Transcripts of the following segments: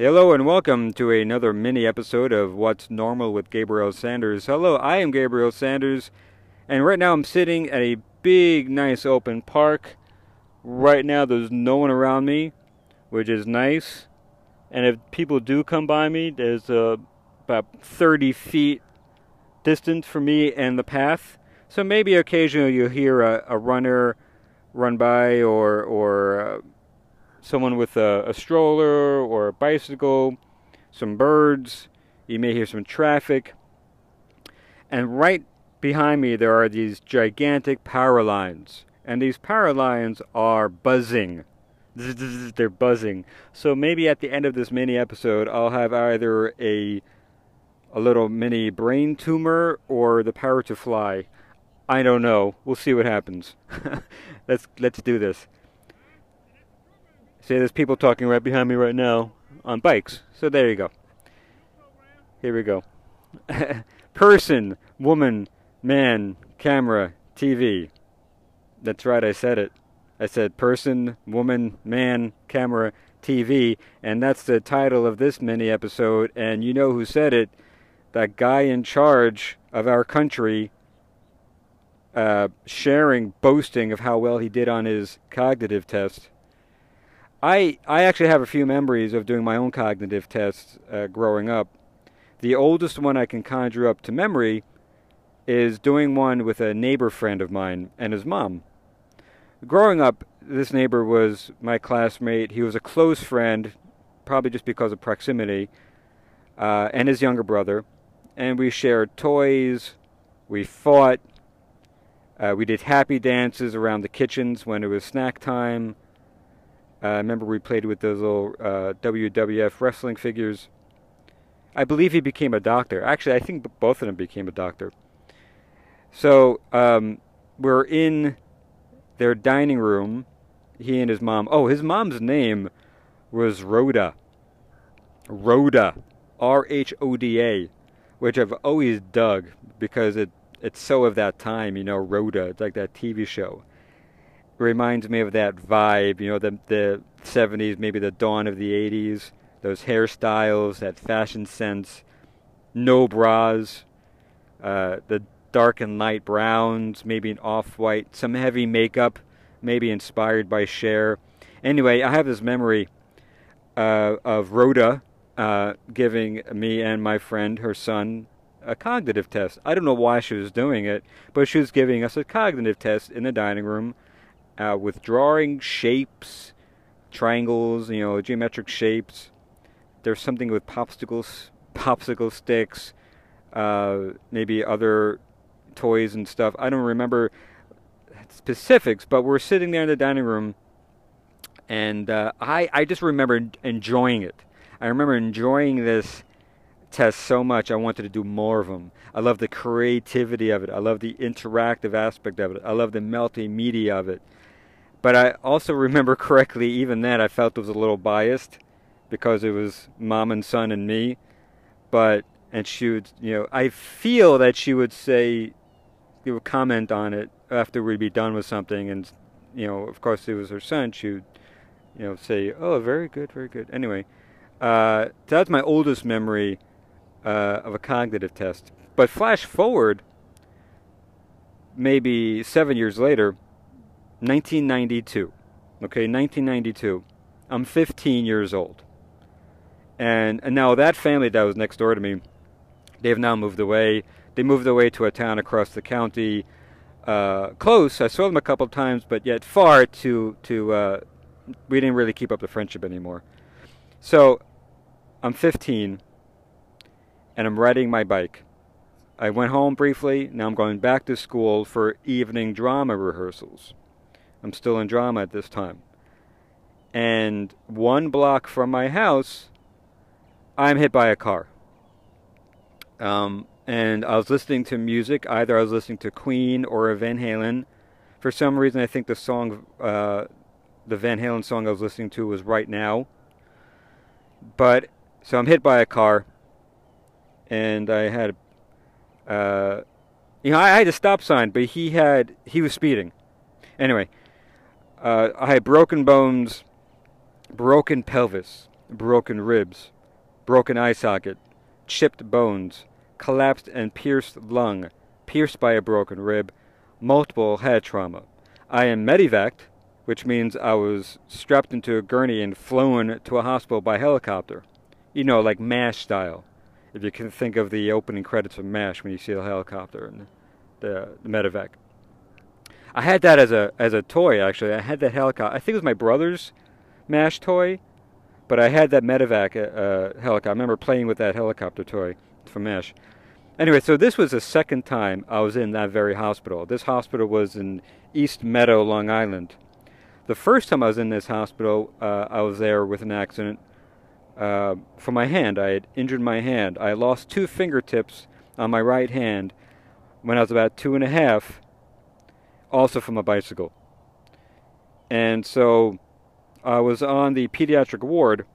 Hello and welcome to another mini episode of What's Normal with Gabriel Sanders. Hello, I am Gabriel Sanders, and right now I'm sitting at a big, nice open park. Right now there's no one around me, which is nice. And if people do come by me, there's uh, about 30 feet distance from me and the path. So maybe occasionally you'll hear a, a runner run by or, or uh, someone with a, a stroller or a bicycle, some birds. You may hear some traffic. And right behind me, there are these gigantic power lines. And these power lines are buzzing. They're buzzing. So maybe at the end of this mini episode, I'll have either a a little mini brain tumor or the power to fly. I don't know. We'll see what happens. let's let's do this. See, there's people talking right behind me right now on bikes. So there you go. Here we go. Person, woman, man, camera, TV. That's right, I said it. I said person, woman, man, camera, TV, and that's the title of this mini episode. And you know who said it? That guy in charge of our country, uh, sharing, boasting of how well he did on his cognitive test. I I actually have a few memories of doing my own cognitive tests uh, growing up. The oldest one I can conjure up to memory is doing one with a neighbor friend of mine and his mom. Growing up, this neighbor was my classmate. He was a close friend, probably just because of proximity, uh, and his younger brother. And we shared toys. We fought. Uh, we did happy dances around the kitchens when it was snack time. Uh, I remember we played with those little uh, WWF wrestling figures. I believe he became a doctor. Actually, I think both of them became a doctor. So um, we're in their dining room, he and his mom. Oh, his mom's name was Rhoda. Rhoda. R H O D A. Which I've always dug because it, it's so of that time, you know, Rhoda. It's like that TV show reminds me of that vibe, you know, the the 70s, maybe the dawn of the 80s, those hairstyles, that fashion sense, no bras, uh, the dark and light browns, maybe an off-white, some heavy makeup, maybe inspired by Cher. Anyway, I have this memory uh, of Rhoda uh, giving me and my friend, her son, a cognitive test. I don't know why she was doing it, but she was giving us a cognitive test in the dining room uh, with drawing shapes, triangles, you know, geometric shapes. There's something with popsicles, popsicle sticks, uh, maybe other toys and stuff. I don't remember specifics, but we're sitting there in the dining room, and uh, I I just remember enjoying it. I remember enjoying this test so much. I wanted to do more of them. I love the creativity of it. I love the interactive aspect of it. I love the multimedia of it. But I also remember correctly, even then, I felt was a little biased because it was mom and son and me. But, and she would, you know, I feel that she would say, she would comment on it after we'd be done with something. And, you know, of course, it was her son. She would, you know, say, oh, very good, very good. Anyway, uh, that's my oldest memory uh, of a cognitive test. But flash forward, maybe seven years later, 1992. Okay, 1992. I'm 15 years old. And, and now that family that was next door to me, they've now moved away. They moved away to a town across the county, uh, close. I saw them a couple of times, but yet far to to. Uh, we didn't really keep up the friendship anymore. So, I'm 15, and I'm riding my bike. I went home briefly. Now I'm going back to school for evening drama rehearsals. I'm still in drama at this time. And one block from my house, I'm hit by a car. Um, and I was listening to music. Either I was listening to Queen or Van Halen. For some reason, I think the song, uh, the Van Halen song I was listening to was Right Now. But, so I'm hit by a car. And I had, uh, you know, I had a stop sign, but he had, he was speeding. Anyway, uh, I had broken bones, broken pelvis, broken ribs, broken eye socket, chipped bones, collapsed and pierced lung, pierced by a broken rib, multiple head trauma. I am medevaced, which means I was strapped into a gurney and flown to a hospital by helicopter. You know, like MASH style. If you can think of the opening credits of MASH when you see the helicopter and the, the medevac. I had that as a as a toy actually. I had that helicopter. I think it was my brother's MASH toy, but I had that medevac uh, uh, helicopter. I remember playing with that helicopter toy from MASH. Anyway, so this was the second time I was in that very hospital. This hospital was in East Meadow, Long Island. The first time I was in this hospital, uh, I was there with an accident uh, for my hand. I had injured my hand. I lost two fingertips on my right hand when I was about two and a half, also from a bicycle. And so I was on the pediatric ward.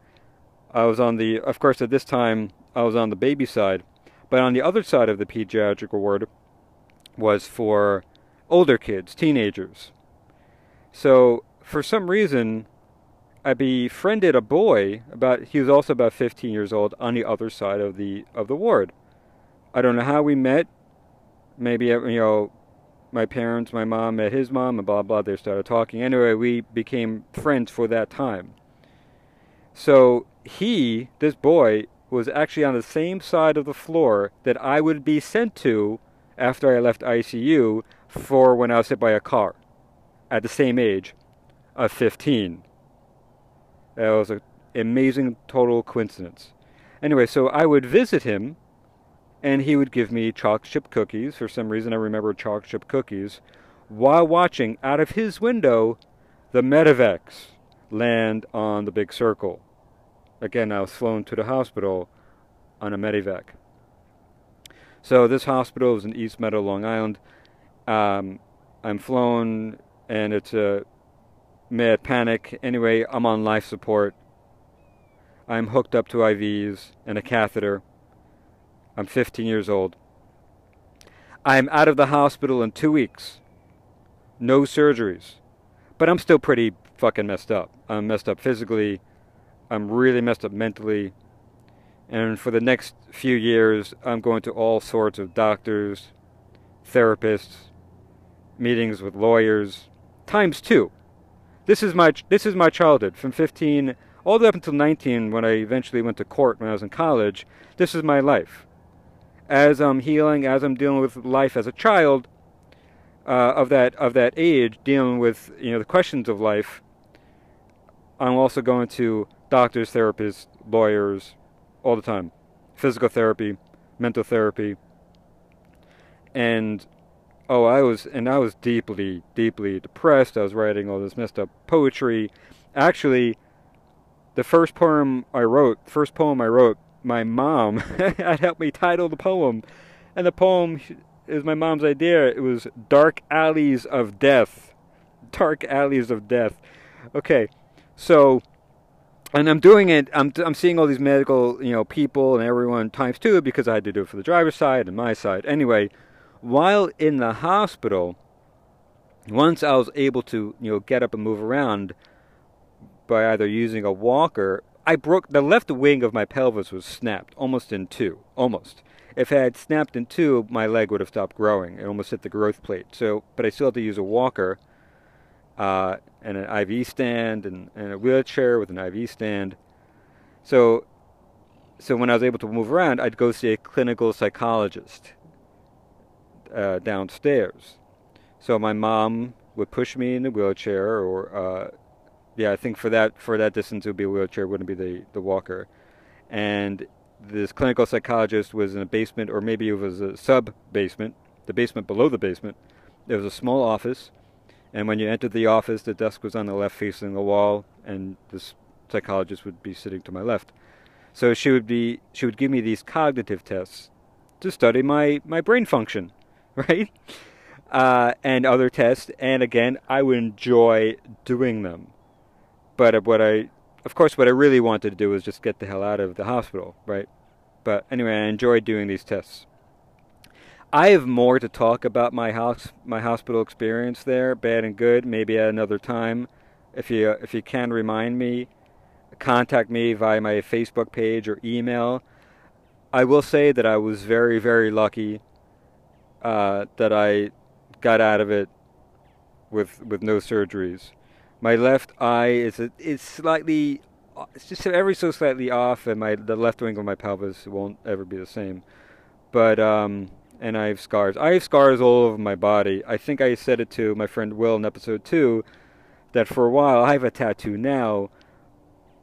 I was on the, of course, at this time, I was on the baby side. But on the other side of the pediatric ward was for older kids, teenagers. So for some reason, I befriended a boy about he was also about 15 years old on the other side of the of the ward. I don't know how we met. Maybe you know, my parents, my mom met his mom, and blah blah. They started talking. Anyway, we became friends for that time. So he, this boy, was actually on the same side of the floor that I would be sent to after I left ICU for when I was hit by a car at the same age of 15. That was an amazing total coincidence. Anyway, so I would visit him, and he would give me chocolate chip cookies. For some reason, I remember chocolate chip cookies while watching out of his window the medevacs land on the big circle. Again, I was flown to the hospital on a medevac. So this hospital is in East Meadow, Long Island. Um, I'm flown, and it's a mad panic. Anyway, I'm on life support. I'm hooked up to IVs and a catheter. I'm 15 years old. I'm out of the hospital in two weeks. No surgeries. But I'm still pretty fucking messed up. I'm messed up physically. I'm really messed up mentally. And for the next few years, I'm going to all sorts of doctors, therapists, meetings with lawyers, times two. This is my this is my childhood from 15 all the way up until 19 when I eventually went to court when I was in college. This is my life. As I'm healing, as I'm dealing with life as a child uh, of that of that age, dealing with you know the questions of life. I'm also going to doctors, therapists, lawyers, all the time. Physical therapy, mental therapy, and oh, I was and I was deeply, deeply depressed. I was writing all this messed up poetry. Actually, the first poem I wrote, first poem I wrote, my mom had helped me title the poem, and the poem is my mom's idea. It was "Dark Alleys of Death." Dark Alleys of Death. Okay, so and I'm doing it. I'm I'm seeing all these medical, you know, people and everyone times two because I had to do it for the driver's side and my side. Anyway, while in the hospital, once I was able to, you know, get up and move around by either using a walker, I broke the left wing of my pelvis was snapped almost in two, almost. If it had snapped in two, my leg would have stopped growing. It almost hit the growth plate. So, but I still had to use a walker uh, and an IV stand and, and a wheelchair with an IV stand. So, so when I was able to move around, I'd go see a clinical psychologist uh, downstairs. So my mom would push me in the wheelchair, or uh, yeah, I think for that for that distance it would be a wheelchair, wouldn't be the the walker. And this clinical psychologist was in a basement, or maybe it was a sub basement, the basement below the basement. There was a small office and when you entered the office, the desk was on the left facing the wall, and this psychologist would be sitting to my left. So she would be she would give me these cognitive tests to study my, my brain function, right? Uh, and other tests, and again, I would enjoy doing them. But what I, of course, what I really wanted to do was just get the hell out of the hospital, right? But anyway, I enjoyed doing these tests. I have more to talk about my house, my hospital experience there, bad and good. Maybe at another time, if you if you can remind me, contact me via my Facebook page or email. I will say that I was very, very lucky uh, that I got out of it with with no surgeries. My left eye is a, is slightly, it's just every so slightly off, and my the left wing of my pelvis won't ever be the same. But um, and I have scars. I have scars all over my body. I think I said it to my friend Will in episode two that for a while I have a tattoo now,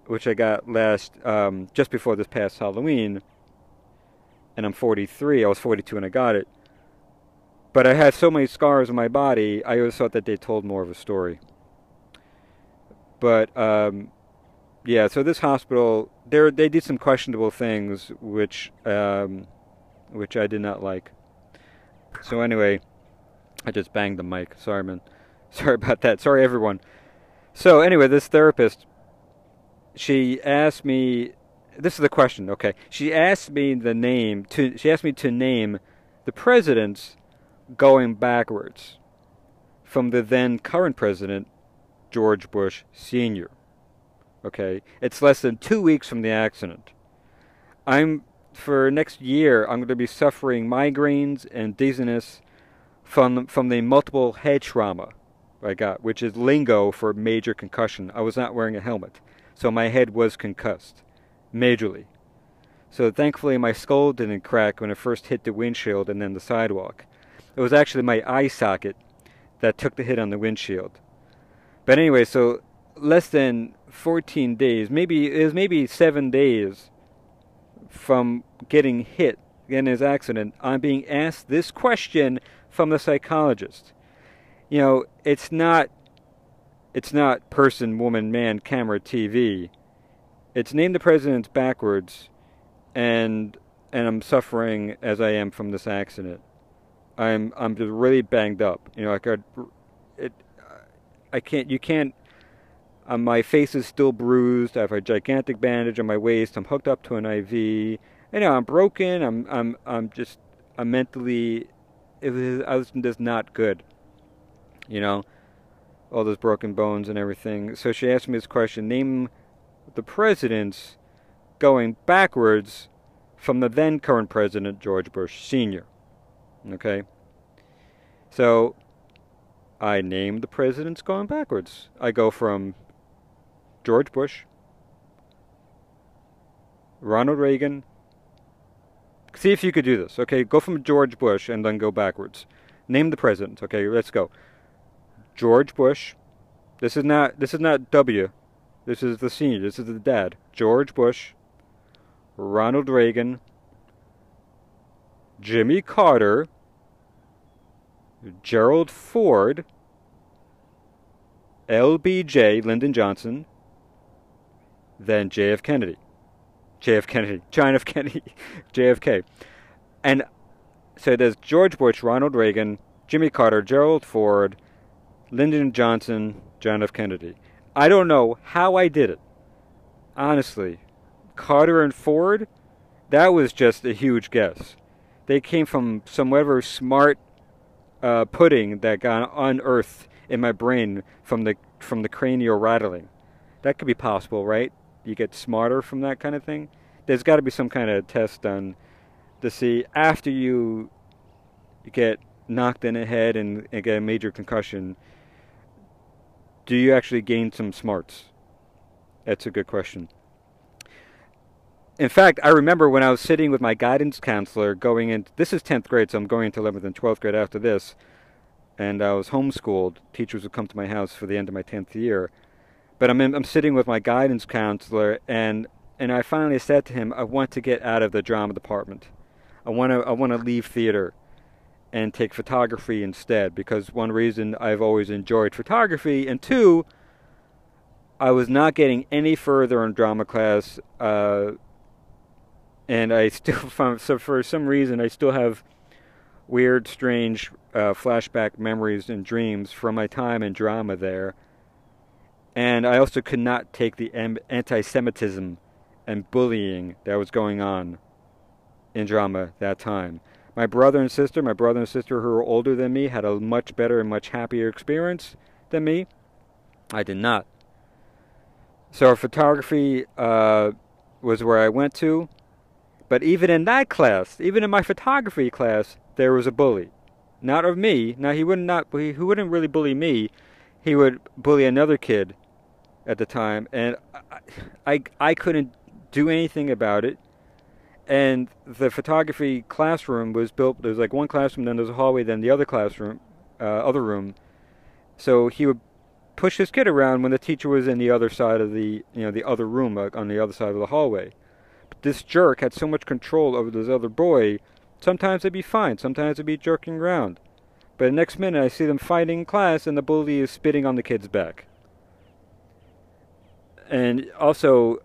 which I got last um, just before this past Halloween, and I'm 43. I was 42 when I got it. But I had so many scars on my body, I always thought that they told more of a story. But um, yeah, so this hospital, they did some questionable things, which um, which I did not like. So anyway, I just banged the mic. Sorry, man. Sorry about that. Sorry, everyone. So anyway, this therapist, she asked me. This is the question. Okay, she asked me the name to. She asked me to name the presidents going backwards from the then current president, George Bush Sr. Okay, it's less than two weeks from the accident. I'm for next year, I'm going to be suffering migraines and dizziness from from the multiple head trauma I got, which is lingo for major concussion. I was not wearing a helmet, so my head was concussed, majorly. So thankfully, my skull didn't crack when it first hit the windshield and then the sidewalk. It was actually my eye socket that took the hit on the windshield. But anyway, so less than 14 days, maybe it was maybe seven days from getting hit in his accident, I'm being asked this question from the psychologist. You know, it's not it's not person, woman, man, camera, TV. It's name the presidents backwards and and I'm suffering as I am from this accident. I'm I'm just really banged up. You know, I, it, I can't. You can't uh, my face is still bruised. I have a gigantic bandage on my waist. I'm hooked up to an IV. You know, I'm broken. I'm I'm I'm just I'm mentally it was I was just not good. You know, all those broken bones and everything. So she asked me this question: Name the presidents going backwards from the then current president George Bush Sr. Okay. So I name the presidents going backwards. I go from George Bush, Ronald Reagan. See if you could do this. Okay, go from George Bush and then go backwards. Name the presidents. Okay, let's go. George Bush. This is not this is not W. This is the senior. This is the dad. George Bush, Ronald Reagan, Jimmy Carter, Gerald Ford, LBJ, Lyndon Johnson, then JF Kennedy. JF Kennedy, John F. Kennedy, JFK. And so there's George Bush, Ronald Reagan, Jimmy Carter, Gerald Ford, Lyndon Johnson, John F. Kennedy. I don't know how I did it. Honestly. Carter and Ford, that was just a huge guess. They came from some whatever smart uh, pudding that got unearthed in my brain from the from the cranial rattling. That could be possible, right? you get smarter from that kind of thing. There's got to be some kind of test done to see after you get knocked in the head and, and get a major concussion, do you actually gain some smarts? That's a good question. In fact, I remember when I was sitting with my guidance counselor going in, this is 10th grade, so I'm going into 11th and 12th grade after this, and I was homeschooled. Teachers would come to my house for the end of my 10th year but I'm in, I'm sitting with my guidance counselor, and and I finally said to him, I want to get out of the drama department. I want to I want to leave theater and take photography instead because one reason I've always enjoyed photography, and two, I was not getting any further in drama class, uh, and I still found so for some reason I still have weird, strange uh, flashback memories and dreams from my time in drama there and I also could not take the anti-Semitism and bullying that was going on in drama that time. My brother and sister, my brother and sister who were older than me, had a much better and much happier experience than me. I did not. So photography uh, was where I went to, but even in that class, even in my photography class, there was a bully. Not of me. Now he would not. He, wouldn't really bully me. He would bully another kid at the time, and I, I, I couldn't do anything about it. And the photography classroom was built. There was like one classroom, then there's a hallway, then the other classroom, uh, other room. So he would push his kid around when the teacher was in the other side of the, you know, the other room uh, on the other side of the hallway. This jerk had so much control over this other boy. Sometimes they'd be fine, sometimes they'd be jerking around. But the next minute, I see them fighting in class, and the bully is spitting on the kid's back. And also,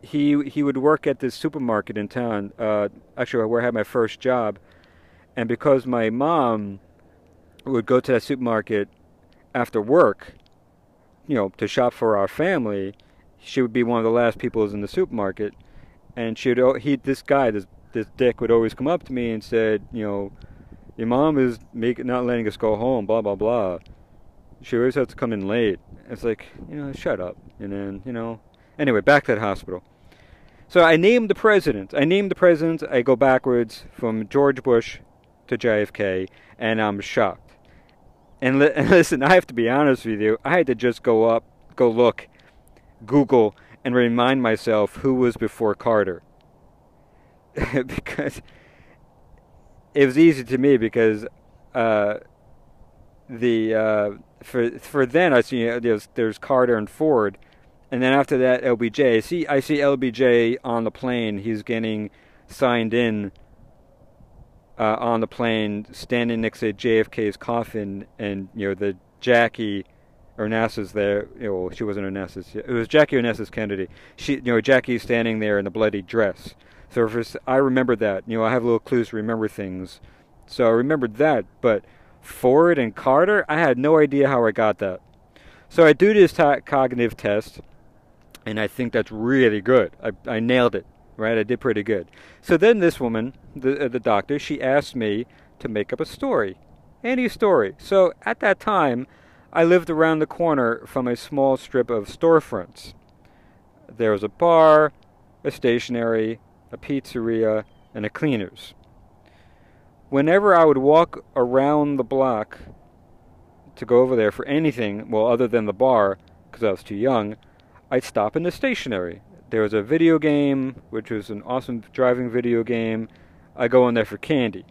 he he would work at this supermarket in town. Uh, actually, where I had my first job, and because my mom would go to that supermarket after work, you know, to shop for our family, she would be one of the last people in the supermarket, and she would oh, he this guy this this dick would always come up to me and said, you know, your mom is make, not letting us go home, blah blah blah. She always has to come in late. It's like, you know, shut up. And then, you know, anyway, back to the hospital. So I named the president. I named the president. I go backwards from George Bush to JFK, and I'm shocked. And, li- and listen, I have to be honest with you. I had to just go up, go look, Google, and remind myself who was before Carter. because it was easy to me because uh, the uh, for for then I see you know, there's there's Carter and Ford, and then after that LBJ. I see I see LBJ on the plane. He's getting signed in uh, on the plane, standing next to JFK's coffin, and you know the Jackie Onassis there. You know, she wasn't Onassis. It was Jackie Onassis Kennedy. She, you know, Jackie's standing there in a bloody dress. So I remember that. You know, I have little clues to remember things. So I remembered that, but Ford and Carter, I had no idea how I got that. So I do this cognitive test, and I think that's really good. I, I nailed it, right? I did pretty good. So then this woman, the, uh, the doctor, she asked me to make up a story, any story. So at that time, I lived around the corner from a small strip of storefronts. There was a bar, a stationery, a pizzeria, and a cleaner's whenever I would walk around the block to go over there for anything, well, other than the bar, because I was too young, I'd stop in the stationery. There was a video game, which was an awesome driving video game. I go in there for candy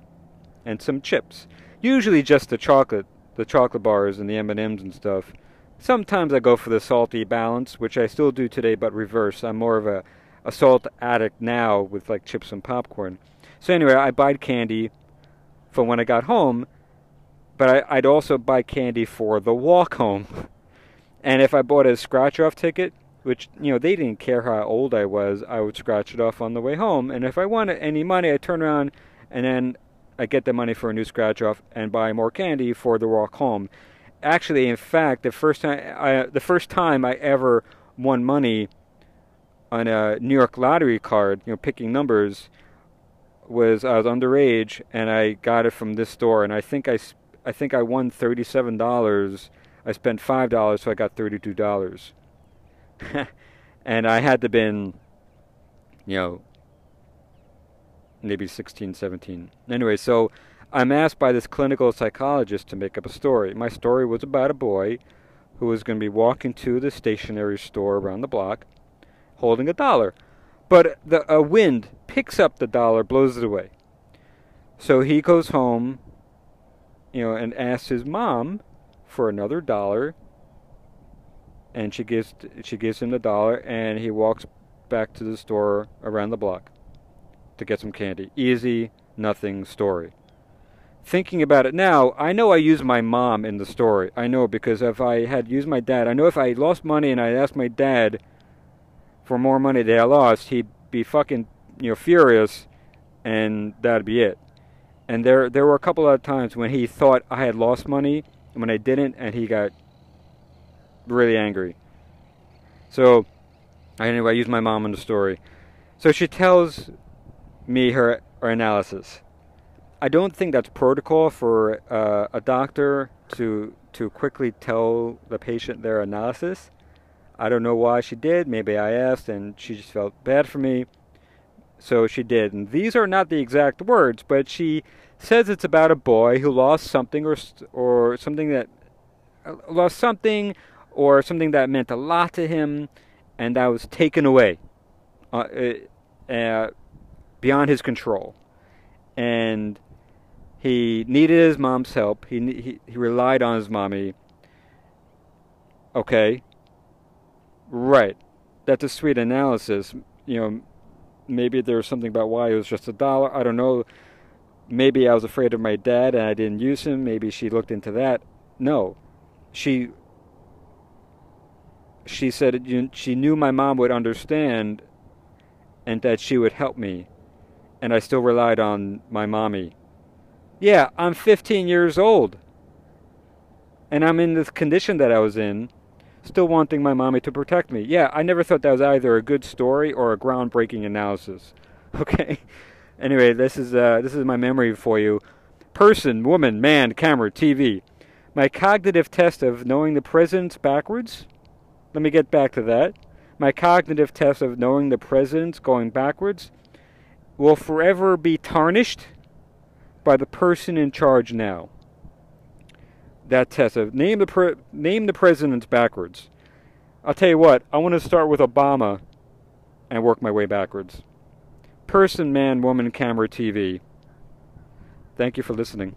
and some chips. Usually just the chocolate, the chocolate bars and the M&Ms and stuff. Sometimes I go for the salty balance, which I still do today, but reverse. I'm more of a, a salt addict now with like chips and popcorn. So anyway, I buy candy for when I got home, but I, would also buy candy for the walk home. And if I bought a scratch off ticket, which, you know, they didn't care how old I was, I would scratch it off on the way home. And if I wanted any money, I'd turn around and then I get the money for a new scratch off and buy more candy for the walk home. Actually, in fact, the first time I, the first time I ever won money on a New York lottery card, you know, picking numbers, was I was underage and I got it from this store and I think I I think I won thirty seven dollars. I spent five dollars, so I got thirty two dollars. and I had to been, you know, maybe 16, 17. Anyway, so I'm asked by this clinical psychologist to make up a story. My story was about a boy who was going to be walking to the stationery store around the block holding a dollar. But the a wind picks up the dollar, blows it away. So he goes home, you know, and asks his mom for another dollar. And she gives she gives him the dollar, and he walks back to the store around the block to get some candy. Easy, nothing story. Thinking about it now, I know I used my mom in the story. I know because if I had used my dad, I know if I lost money and I asked my dad for more money that I lost, he'd be fucking you know furious, and that'd be it. And there there were a couple of times when he thought I had lost money and when I didn't, and he got really angry. So I anyway, I used my mom in the story. So she tells me her, her analysis. I don't think that's protocol for uh, a doctor to to quickly tell the patient their analysis. I don't know why she did. Maybe I asked and she just felt bad for me. So she did. And these are not the exact words, but she says it's about a boy who lost something or or something that uh, lost something or something that meant a lot to him and that was taken away uh, uh, beyond his control. And he needed his mom's help. He, he he relied on his mommy. Okay, Right. That's a sweet analysis. You know, maybe there was something about why it was just a dollar. I don't know. Maybe I was afraid of my dad and I didn't use him. Maybe she looked into that. No. She she said she knew my mom would understand and that she would help me. And I still relied on my mommy. Yeah, I'm 15 years old. And I'm in this condition that I was in still wanting my mommy to protect me. Yeah, I never thought that was either a good story or a groundbreaking analysis. Okay. Anyway, this is uh, this is my memory for you. Person, woman, man, camera, TV. My cognitive test of knowing the present backwards. Let me get back to that. My cognitive test of knowing the present going backwards will forever be tarnished by the person in charge now that test of name the pre- name the presidents backwards. I'll tell you what. I want to start with Obama and work my way backwards. Person, man, woman, camera, TV. Thank you for listening.